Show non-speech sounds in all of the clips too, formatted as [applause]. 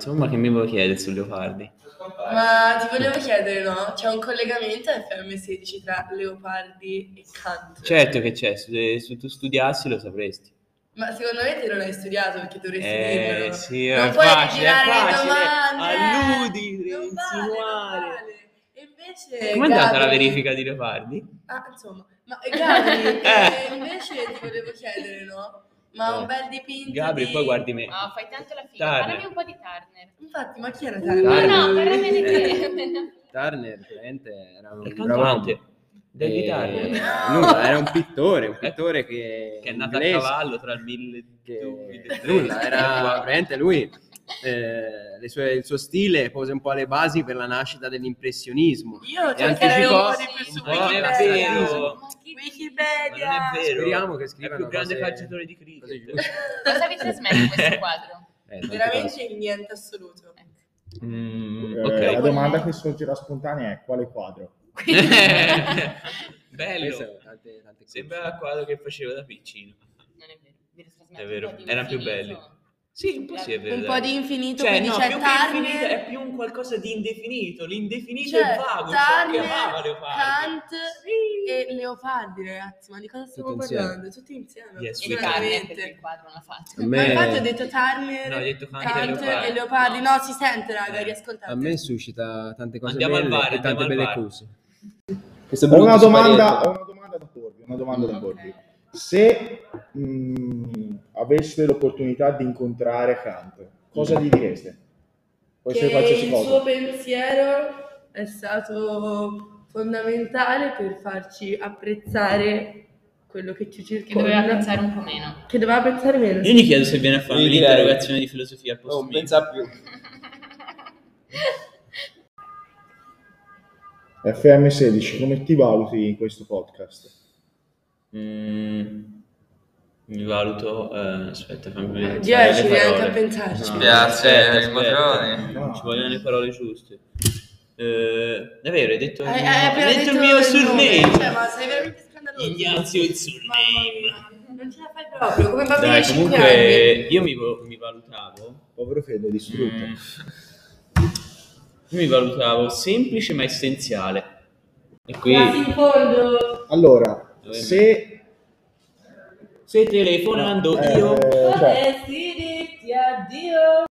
insomma, che mi vuoi chiedere su Leopardi? Ma ti volevo chiedere, no? C'è un collegamento FM16 tra Leopardi e Kant. Certo che c'è, se, se tu studiassi lo sapresti. Ma secondo me te non hai studiato perché dovresti Eh, dirmelo. sì, non è puoi facile, è facile. domande. Alludi, non vale, insinuare. non vale. E invece Com'è andata la verifica di Leopardi? Ah, insomma, ma Gabri, [laughs] Eh. eh, invece ti volevo chiedere, no? Ma Eh. un bel dipinto Gabri, di... poi guardi me. Ah, fai tanto la figa. Turner. Parlami un po' di Turner. Infatti, ma chi era Turner. No, Turner? no, parlami di te. Turner veramente era un uomo. David E- Turner. nulla, era un pittore, un pittore che, Che è nato a inglese, cavallo tra il 1000 che nulla, era [laughs] veramente lui. eh, le sue- il suo stile pose un po' le basi per la nascita dell'impressionismo. Io cercherei un anticipò- po' di più su un po' non è Wikipedia. Wikipedia. Ma non è vero. Speriamo che È scrivano il più grande cose- calciatore di cricket. [laughs] Cosa vi trasmette questo [laughs] quadro? Eh, Veramente cose. niente assoluto. Mm, Eh, ok. La domanda che sorgerà spontanea è quale quadro? [laughs] Bello. Tante- tante. Sembra il quadro che facevo da piccino. Non è vero. È vero, erano più infinito. Sì, un po' sì, è vero. Un po' di infinito, Cioè, quindi no, c'è più infinito, è più un qualcosa di indefinito. L'indefinito c'è è vago, ciò che amava Leopardi. Kant e Leopardi, ragazzi. Ma di cosa stiamo Tutti insieme. parlando? Tutti insieme. Yes, E Turner veramente. perché il quadro non l'ha fatto. A Ma me- infatti ho detto Turner, No, hai detto Kant e Kant Leopardi. e Leopardi. No, si sente, raga, Eh. riascoltate. A me suscita tante cose Andiamo al belle VAR, e tante belle. Questo Ho una, domanda, spaghetto. ho una domanda da porvi. Una domanda da porvi. Se mh, aveste l'opportunità di incontrare Kant, cosa gli direste? Può essere che qualsiasi il cosa. suo pensiero è stato fondamentale per farci apprezzare quello che ci Che circonda. doveva pensare un po' meno. Che doveva pensare meno. Io gli chiedo se viene a farmi Io direi- l'interrogazione di filosofia al posto Non mio. pensa più. FM16, come ti valuti in questo podcast? Mm, mi valuto. eh, aspetta, fammi vedere. 10 le neanche parole. a pensarci. No, Piace aspetta. Matrone. No. Ci vogliono le parole giuste. Eh, è vero, hai detto, Hai, il, hai mio- appena hai detto detto il mio surname. Cioè, ma sei veramente scandaloso. Ignazio il surname. Non ce la fai proprio, come bambino Dai, di 5 comunque anni. io mi, mi valutavo. Povero Fede, distrutto. mm, io mi valutavo semplice ma essenziale. E qui Quasi in fondo. Allora, Dove se... se telefonando eh, io. cioè, Vorresti dirti addio.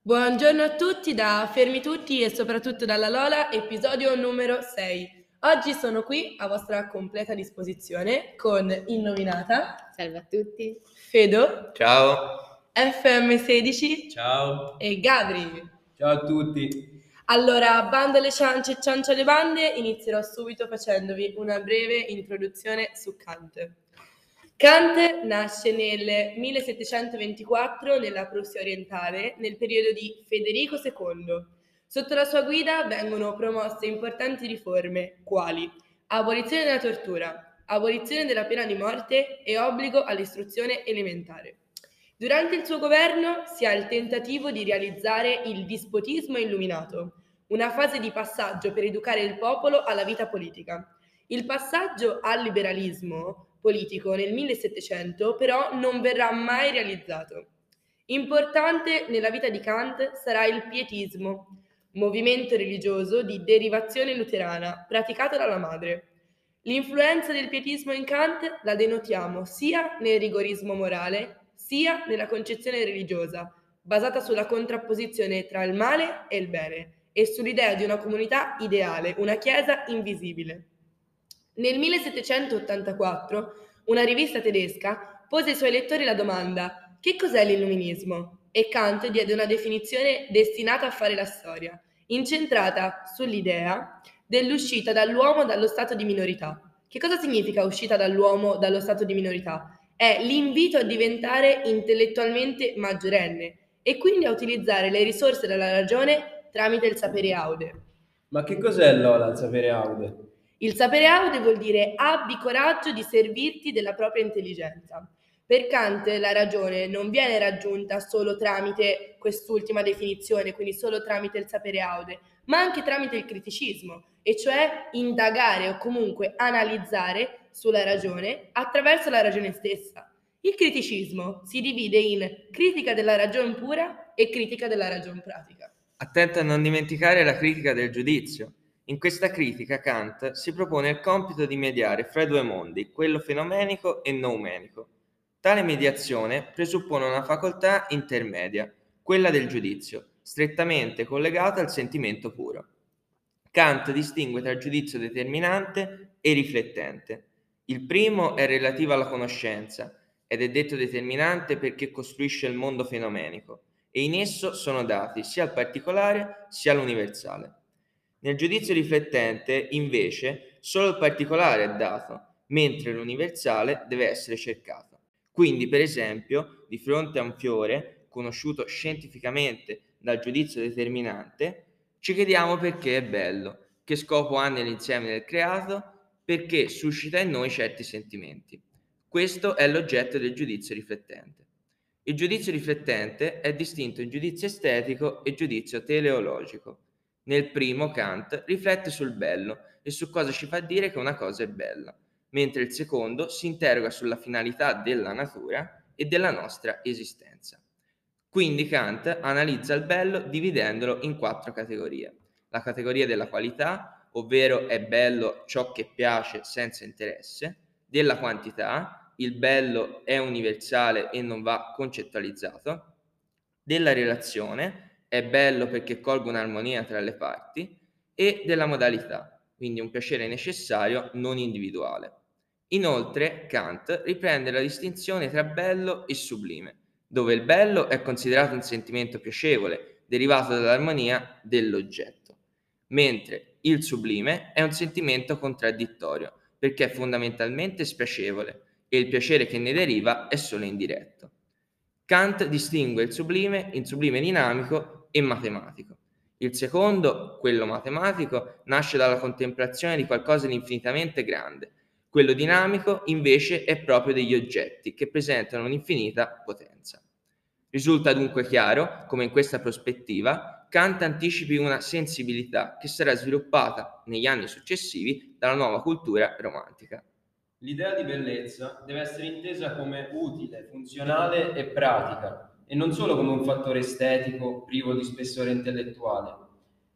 Buongiorno a tutti da Fermi Tutti e soprattutto dalla Lola, episodio numero 6. Oggi sono qui a vostra completa disposizione con Innominata, Salve a tutti. Fedo, Ciao. FM16 Ciao. e Gabri. Ciao a tutti. Allora, bando alle ciance e ciancio alle bande, inizierò subito facendovi una breve introduzione su Kant. Kant nasce nel 1724 nella Prussia orientale, nel periodo di Federico II. Sotto la sua guida vengono promosse importanti riforme, quali abolizione della tortura, abolizione della pena di morte e obbligo all'istruzione elementare. Durante il suo governo si ha il tentativo di realizzare il dispotismo illuminato, una fase di passaggio per educare il popolo alla vita politica. Il passaggio al liberalismo politico nel 1700 però non verrà mai realizzato. Importante nella vita di Kant sarà il pietismo, movimento religioso di derivazione luterana praticato dalla madre. L'influenza del pietismo in Kant la denotiamo sia nel rigorismo morale sia nella concezione religiosa, basata sulla contrapposizione tra il male e il bene e sull'idea di una comunità ideale, una chiesa invisibile. Nel 1784 una rivista tedesca pose ai suoi lettori la domanda che cos'è l'illuminismo? E Kant diede una definizione destinata a fare la storia, incentrata sull'idea dell'uscita dall'uomo dallo stato di minorità. Che cosa significa uscita dall'uomo dallo stato di minorità? È l'invito a diventare intellettualmente maggiorenne e quindi a utilizzare le risorse della ragione tramite il sapere aude. Ma che cos'è Lola il sapere aude? Il sapere aude vuol dire abbi coraggio di servirti della propria intelligenza. Per Kant la ragione non viene raggiunta solo tramite quest'ultima definizione, quindi solo tramite il sapere aude, ma anche tramite il criticismo, e cioè indagare o comunque analizzare sulla ragione attraverso la ragione stessa. Il criticismo si divide in critica della ragione pura e critica della ragione pratica. Attento a non dimenticare la critica del giudizio. In questa critica Kant si propone il compito di mediare fra i due mondi, quello fenomenico e noumenico. Tale mediazione presuppone una facoltà intermedia, quella del giudizio, strettamente collegata al sentimento puro. Kant distingue tra giudizio determinante e riflettente. Il primo è relativo alla conoscenza ed è detto determinante perché costruisce il mondo fenomenico e in esso sono dati sia al particolare sia all'universale. Nel giudizio riflettente, invece, solo il particolare è dato, mentre l'universale deve essere cercato. Quindi, per esempio, di fronte a un fiore, conosciuto scientificamente dal giudizio determinante, ci chiediamo perché è bello, che scopo ha nell'insieme del creato, perché suscita in noi certi sentimenti. Questo è l'oggetto del giudizio riflettente. Il giudizio riflettente è distinto in giudizio estetico e giudizio teleologico. Nel primo Kant riflette sul bello e su cosa ci fa dire che una cosa è bella mentre il secondo si interroga sulla finalità della natura e della nostra esistenza. Quindi Kant analizza il bello dividendolo in quattro categorie. La categoria della qualità, ovvero è bello ciò che piace senza interesse, della quantità, il bello è universale e non va concettualizzato, della relazione, è bello perché colga un'armonia tra le parti, e della modalità, quindi un piacere necessario non individuale. Inoltre, Kant riprende la distinzione tra bello e sublime, dove il bello è considerato un sentimento piacevole, derivato dall'armonia dell'oggetto, mentre il sublime è un sentimento contraddittorio, perché è fondamentalmente spiacevole e il piacere che ne deriva è solo indiretto. Kant distingue il sublime in sublime dinamico e matematico. Il secondo, quello matematico, nasce dalla contemplazione di qualcosa di infinitamente grande, quello dinamico invece è proprio degli oggetti che presentano un'infinita potenza. Risulta dunque chiaro come in questa prospettiva Kant anticipi una sensibilità che sarà sviluppata negli anni successivi dalla nuova cultura romantica. L'idea di bellezza deve essere intesa come utile, funzionale e pratica, e non solo come un fattore estetico privo di spessore intellettuale.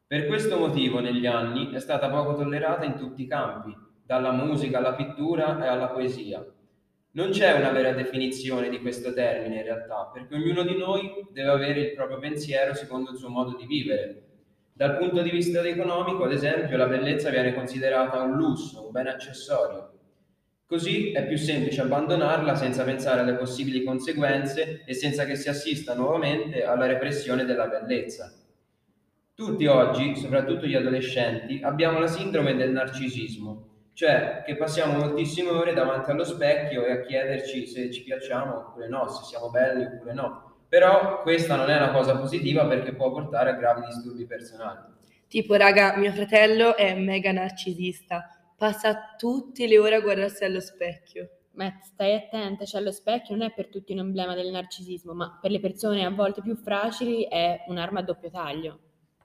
Per questo motivo negli anni è stata poco tollerata in tutti i campi, dalla musica alla pittura e alla poesia. Non c'è una vera definizione di questo termine in realtà, perché ognuno di noi deve avere il proprio pensiero secondo il suo modo di vivere. Dal punto di vista economico, ad esempio, la bellezza viene considerata un lusso, un bene accessorio. Così è più semplice abbandonarla senza pensare alle possibili conseguenze e senza che si assista nuovamente alla repressione della bellezza. Tutti oggi, soprattutto gli adolescenti, abbiamo la sindrome del narcisismo, cioè che passiamo moltissime ore davanti allo specchio e a chiederci se ci piacciamo oppure no, se siamo belli oppure no. Però questa non è una cosa positiva perché può portare a gravi disturbi personali. Tipo, raga, mio fratello è mega narcisista, passa tutte le ore a guardarsi allo specchio. Ma stai attenta, cioè lo specchio non è per tutti un emblema del narcisismo, ma per le persone a volte più fragili è un'arma a doppio taglio.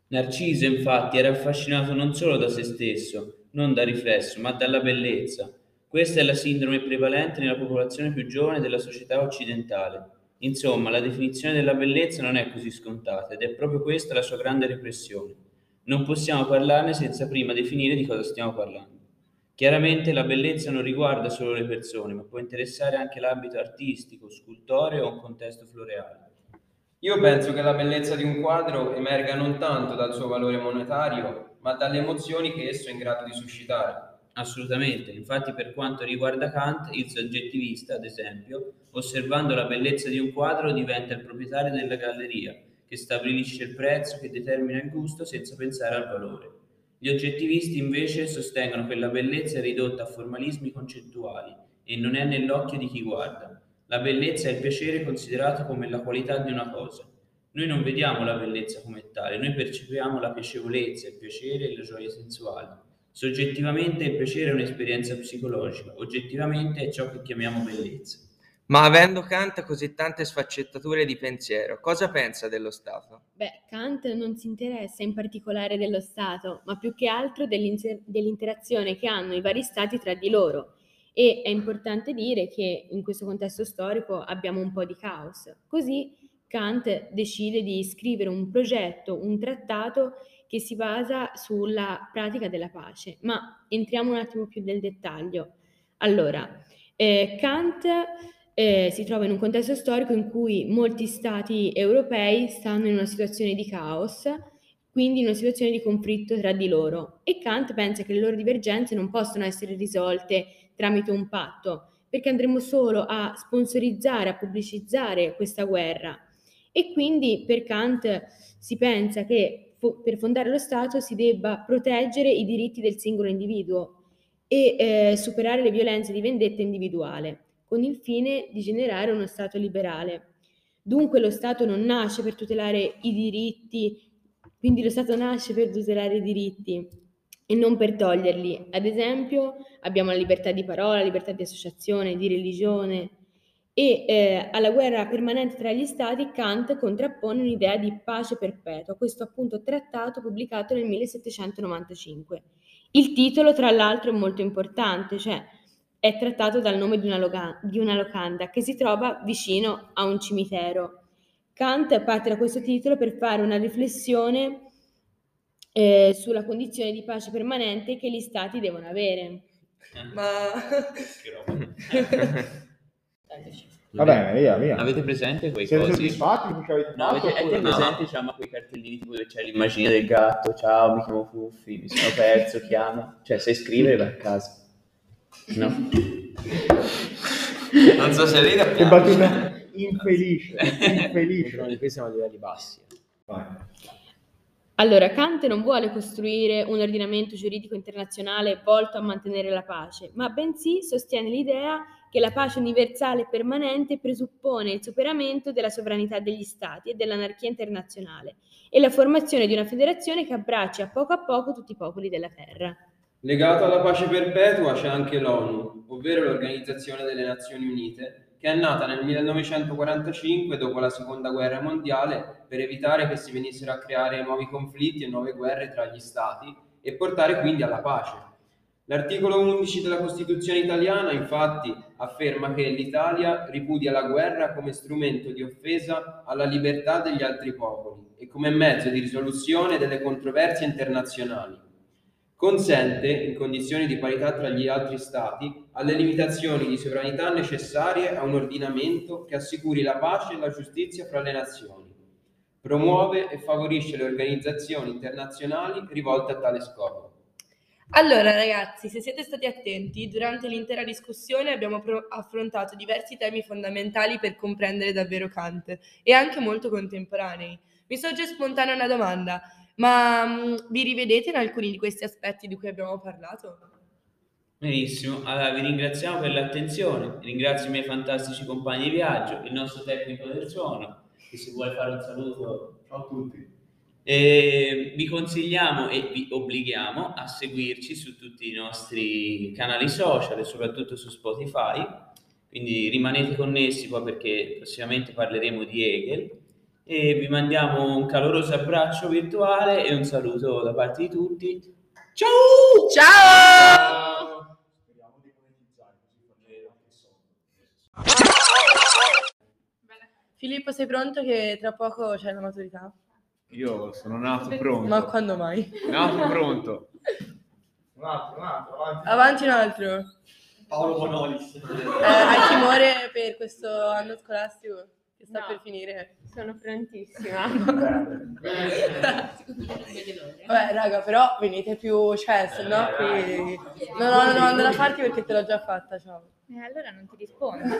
Narciso, infatti, era affascinato non solo da se stesso, non da riflesso, ma dalla bellezza. Questa è la sindrome prevalente nella popolazione più giovane della società occidentale. Insomma, la definizione della bellezza non è così scontata ed è proprio questa la sua grande repressione. Non possiamo parlarne senza prima definire di cosa stiamo parlando. Chiaramente la bellezza non riguarda solo le persone, ma può interessare anche l'ambito artistico, scultoreo o un contesto floreale. Io penso che la bellezza di un quadro emerga non tanto dal suo valore monetario, ma dalle emozioni che esso è in grado di suscitare. Assolutamente, infatti per quanto riguarda Kant, il soggettivista, ad esempio, osservando la bellezza di un quadro diventa il proprietario della galleria, che stabilisce il prezzo, che determina il gusto senza pensare al valore. Gli oggettivisti invece sostengono che la bellezza è ridotta a formalismi concettuali e non è nell'occhio di chi guarda. La bellezza è il piacere considerato come la qualità di una cosa. Noi non vediamo la bellezza come tale, noi percepiamo la piacevolezza, il piacere e la gioia sensuale. Soggettivamente il piacere è un'esperienza psicologica, oggettivamente è ciò che chiamiamo bellezza. Ma avendo Kant così tante sfaccettature di pensiero, cosa pensa dello Stato? Beh, Kant non si interessa in particolare dello Stato, ma più che altro dell'inter- dell'interazione che hanno i vari Stati tra di loro. E è importante dire che in questo contesto storico abbiamo un po' di caos. Così Kant decide di scrivere un progetto, un trattato che si basa sulla pratica della pace. Ma entriamo un attimo più nel dettaglio. Allora, eh, Kant eh, si trova in un contesto storico in cui molti stati europei stanno in una situazione di caos, quindi in una situazione di conflitto tra di loro. E Kant pensa che le loro divergenze non possono essere risolte tramite un patto, perché andremo solo a sponsorizzare, a pubblicizzare questa guerra. E quindi per Kant si pensa che fo- per fondare lo Stato si debba proteggere i diritti del singolo individuo e eh, superare le violenze di vendetta individuale con il fine di generare uno Stato liberale. Dunque lo Stato non nasce per tutelare i diritti, quindi lo Stato nasce per tutelare i diritti e non per toglierli. Ad esempio abbiamo la libertà di parola, la libertà di associazione, di religione e eh, alla guerra permanente tra gli Stati Kant contrappone un'idea di pace perpetua, questo appunto trattato pubblicato nel 1795. Il titolo tra l'altro è molto importante, cioè è trattato dal nome di una, loga- di una locanda che si trova vicino a un cimitero. Kant parte da questo titolo per fare una riflessione eh, sulla condizione di pace permanente che gli stati devono avere. Ma... [laughs] Va bene, via, via. Avete presente quei Siete cosi? soddisfatti di avete No, avete, avete presente diciamo quei cartellini tipo dove c'è l'immagine del gatto, ciao, mi chiamo Fuffi, mi sono perso, [laughs] chiama. Cioè, sai scrivere a casa. No? Non so se o Che battuta infelice, [laughs] infelice. Qui siamo a livelli bassi. Vai. Allora, Kant non vuole costruire un ordinamento giuridico internazionale volto a mantenere la pace, ma bensì sostiene l'idea che la pace universale e permanente presuppone il superamento della sovranità degli Stati e dell'anarchia internazionale e la formazione di una federazione che abbracci a poco a poco tutti i popoli della Terra. Legato alla pace perpetua c'è anche l'ONU, ovvero l'Organizzazione delle Nazioni Unite, che è nata nel 1945 dopo la Seconda Guerra Mondiale per evitare che si venissero a creare nuovi conflitti e nuove guerre tra gli Stati e portare quindi alla pace. L'articolo 11 della Costituzione italiana infatti afferma che l'Italia ripudia la guerra come strumento di offesa alla libertà degli altri popoli e come mezzo di risoluzione delle controversie internazionali consente, in condizioni di parità tra gli altri Stati, alle limitazioni di sovranità necessarie a un ordinamento che assicuri la pace e la giustizia fra le nazioni. Promuove e favorisce le organizzazioni internazionali rivolte a tale scopo. Allora ragazzi, se siete stati attenti, durante l'intera discussione abbiamo pro- affrontato diversi temi fondamentali per comprendere davvero Kant e anche molto contemporanei. Mi sorge spontanea una domanda, ma mm, vi rivedete in alcuni di questi aspetti di cui abbiamo parlato? Benissimo, allora vi ringraziamo per l'attenzione, ringrazio i miei fantastici compagni di viaggio, il nostro tecnico del suono, che se vuole fare un saluto. A tutti. E vi consigliamo e vi obblighiamo a seguirci su tutti i nostri canali social e soprattutto su Spotify, quindi rimanete connessi poi perché prossimamente parleremo di Hegel e vi mandiamo un caloroso abbraccio virtuale e un saluto da parte di tutti. Ciao! Ciao! Filippo, sei pronto che tra poco c'è la maturità? Io sono nato pronto. Ma quando mai? Nato pronto. Un altro, un altro, avanti. Avanti un altro. Paolo Bonolis. Eh, hai timore per questo anno scolastico che sta No. per finire? Sono prontissima. [laughs] Vabbè, raga, però venite più, cioè, se no qui... Non ho una domanda da farti perché te l'ho già fatta, ciao. E allora non ti rispondo. [laughs]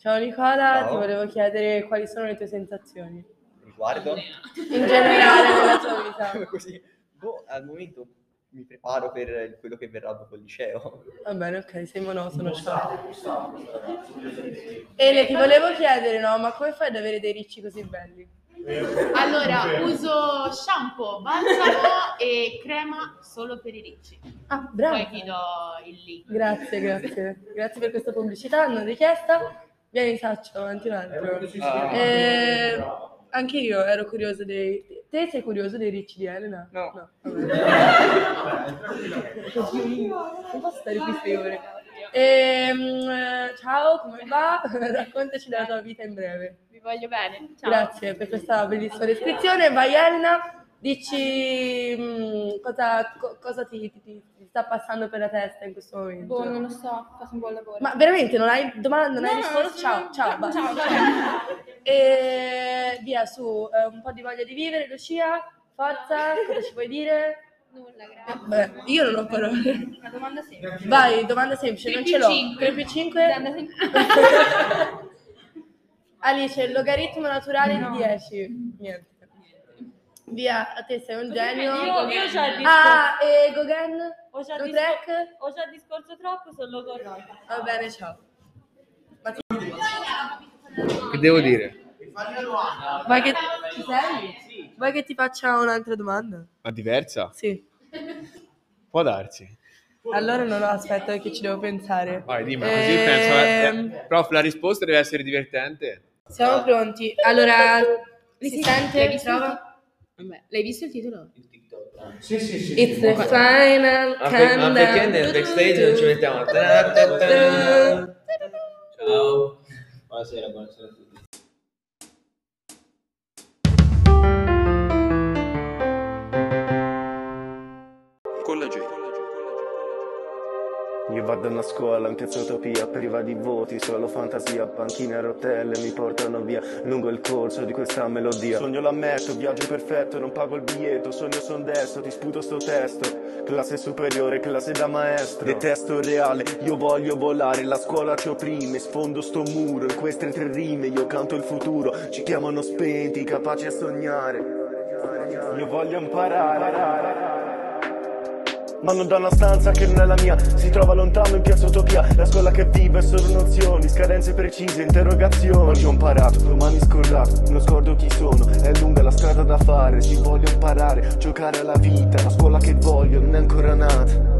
Ciao Nicola, Ciao. ti volevo chiedere quali sono le tue sensazioni Riguardo? in generale nella tua vita. Così. Boh, al momento mi preparo per quello che verrà dopo il liceo. Va bene, ok, sei monotono, ciao. Ele, ti volevo chiedere, no, ma come fai ad avere dei ricci così belli? Allora, uso shampoo, balsamo [laughs] e crema solo per i ricci. Ah, bravo. Poi ti do il link. Grazie, grazie. Grazie per questa pubblicità non richiesta. Vieni, Saccio, avanti un altro. Ah. Eh, anche io ero curiosa dei... Te sei curioso dei ricci di Elena? No. vabbè. non posso stare qui sei ore. Ehm, eh, ciao, come va? [laughs] Raccontaci della tua vita in breve. Vi voglio bene. Ciao. Grazie per questa bellissima descrizione. Vai Elena, dici mm, cosa, co- cosa ti, ti- ti sta passando per la testa in questo momento. Boh, non lo so, faccio un buon lavoro. Ma veramente non hai domande, non hai No, ciao, no. ciao, basta. Ciao, [laughs] ciao. E via su, eh, un po' di voglia di vivere, Lucia, forza, cosa ci vuoi dire? Nulla, grazie. Beh, io non ho parole. Una domanda semplice. Vai, domanda semplice, non ce l'ho. 3 più 5? Domanda semplice. Alice, il logaritmo naturale di 10. Niente. Via, a te sei un genio. Io, io già il discorso, Ah, e Gauguin? ho già discor- ho già discorso troppo, sono corrotta. Va bene, ciao. Ma ti- Che devo dire? Vuoi che... Ci sei? Vuoi che ti faccia un'altra domanda? Ma diversa? Sì. Può darsi. Allora non ho, aspetta che ci devo pensare. Vai, dimmi, così Ehm, penso. eh, prof, la risposta deve essere divertente. Siamo pronti. Allora, si sente? l'hai visto? Vabbè, l'hai visto il titolo? Sì, sì, sì. It's the final Ma, per- ma perché countdown. nel backstage non ci mettiamo? Ciao. Buonasera, buonasera a tutti. Io vado a scuola in piazza Utopia, priva di voti, solo fantasia, panchine a rotelle mi portano via lungo il corso di questa melodia. Sogno l'ammetto, viaggio perfetto, non pago il biglietto, sogno son destro, ti sputo sto testo. Classe superiore, classe da maestro. Detesto il reale, io voglio volare, la scuola ci opprime, sfondo sto muro, in queste tre rime io canto il futuro, ci chiamano spenti, capaci a sognare. Io voglio imparare. Non da una stanza che non è la mia. Si trova lontano in piazza Utopia. La scuola che vive è solo nozioni Scadenze precise, interrogazioni. Oggi ho imparato, domani scordato. Non scordo chi sono, è lunga la strada da fare. Si voglio imparare, giocare alla vita. La scuola che voglio non è ancora nata